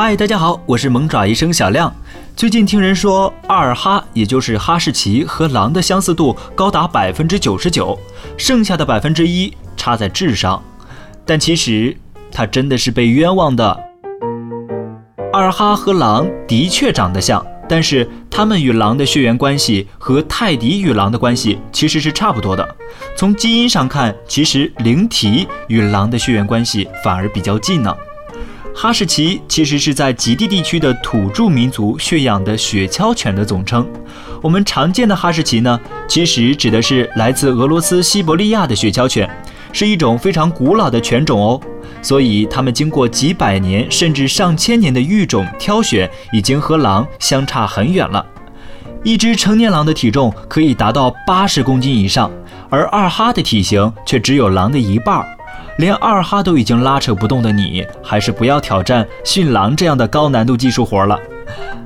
嗨，大家好，我是萌爪医生小亮。最近听人说，二哈也就是哈士奇和狼的相似度高达百分之九十九，剩下的百分之一差在智商。但其实它真的是被冤枉的。二哈和狼的确长得像，但是它们与狼的血缘关系和泰迪与狼的关系其实是差不多的。从基因上看，其实灵缇与狼的血缘关系反而比较近呢。哈士奇其实是在极地地区的土著民族驯养的雪橇犬的总称。我们常见的哈士奇呢，其实指的是来自俄罗斯西伯利亚的雪橇犬，是一种非常古老的犬种哦。所以它们经过几百年甚至上千年的育种挑选，已经和狼相差很远了。一只成年狼的体重可以达到八十公斤以上，而二哈的体型却只有狼的一半儿。连二哈都已经拉扯不动的你，还是不要挑战驯狼这样的高难度技术活了。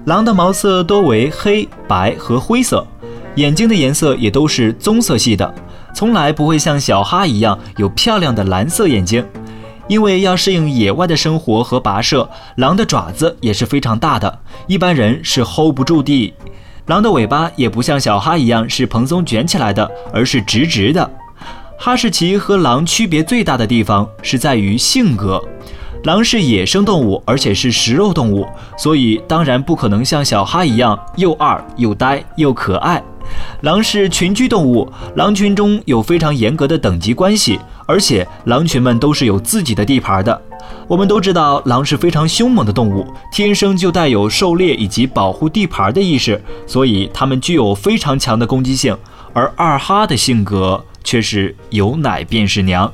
狼的毛色多为黑白和灰色，眼睛的颜色也都是棕色系的，从来不会像小哈一样有漂亮的蓝色眼睛。因为要适应野外的生活和跋涉，狼的爪子也是非常大的，一般人是 hold 不住的。狼的尾巴也不像小哈一样是蓬松卷起来的，而是直直的。哈士奇和狼区别最大的地方是在于性格。狼是野生动物，而且是食肉动物，所以当然不可能像小哈一样又二又呆又可爱。狼是群居动物，狼群中有非常严格的等级关系，而且狼群们都是有自己的地盘的。我们都知道，狼是非常凶猛的动物，天生就带有狩猎以及保护地盘的意识，所以它们具有非常强的攻击性。而二哈的性格。却是有奶便是娘。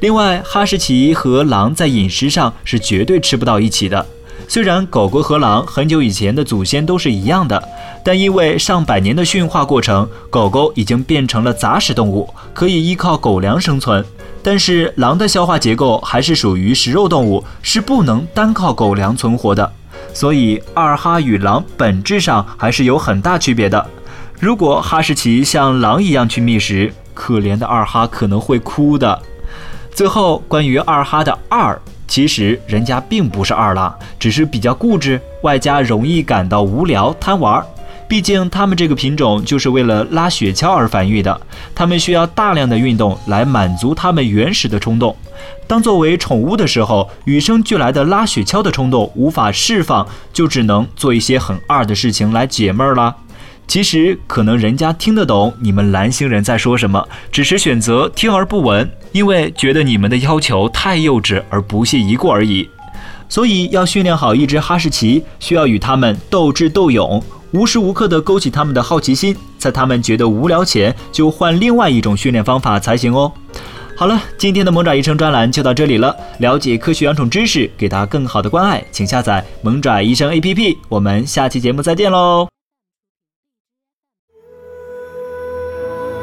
另外，哈士奇和狼在饮食上是绝对吃不到一起的。虽然狗狗和狼很久以前的祖先都是一样的，但因为上百年的驯化过程，狗狗已经变成了杂食动物，可以依靠狗粮生存。但是狼的消化结构还是属于食肉动物，是不能单靠狗粮存活的。所以，二哈与狼本质上还是有很大区别的。如果哈士奇像狼一样去觅食，可怜的二哈可能会哭的。最后，关于二哈的二，其实人家并不是二啦，只是比较固执，外加容易感到无聊、贪玩。毕竟它们这个品种就是为了拉雪橇而繁育的，它们需要大量的运动来满足它们原始的冲动。当作为宠物的时候，与生俱来的拉雪橇的冲动无法释放，就只能做一些很二的事情来解闷儿了。其实可能人家听得懂你们蓝星人在说什么，只是选择听而不闻，因为觉得你们的要求太幼稚而不屑一顾而已。所以要训练好一只哈士奇，需要与他们斗智斗勇，无时无刻的勾起他们的好奇心，在他们觉得无聊前就换另外一种训练方法才行哦。好了，今天的萌爪医生专栏就到这里了。了解科学养宠知识，给它更好的关爱，请下载萌爪医生 APP。我们下期节目再见喽。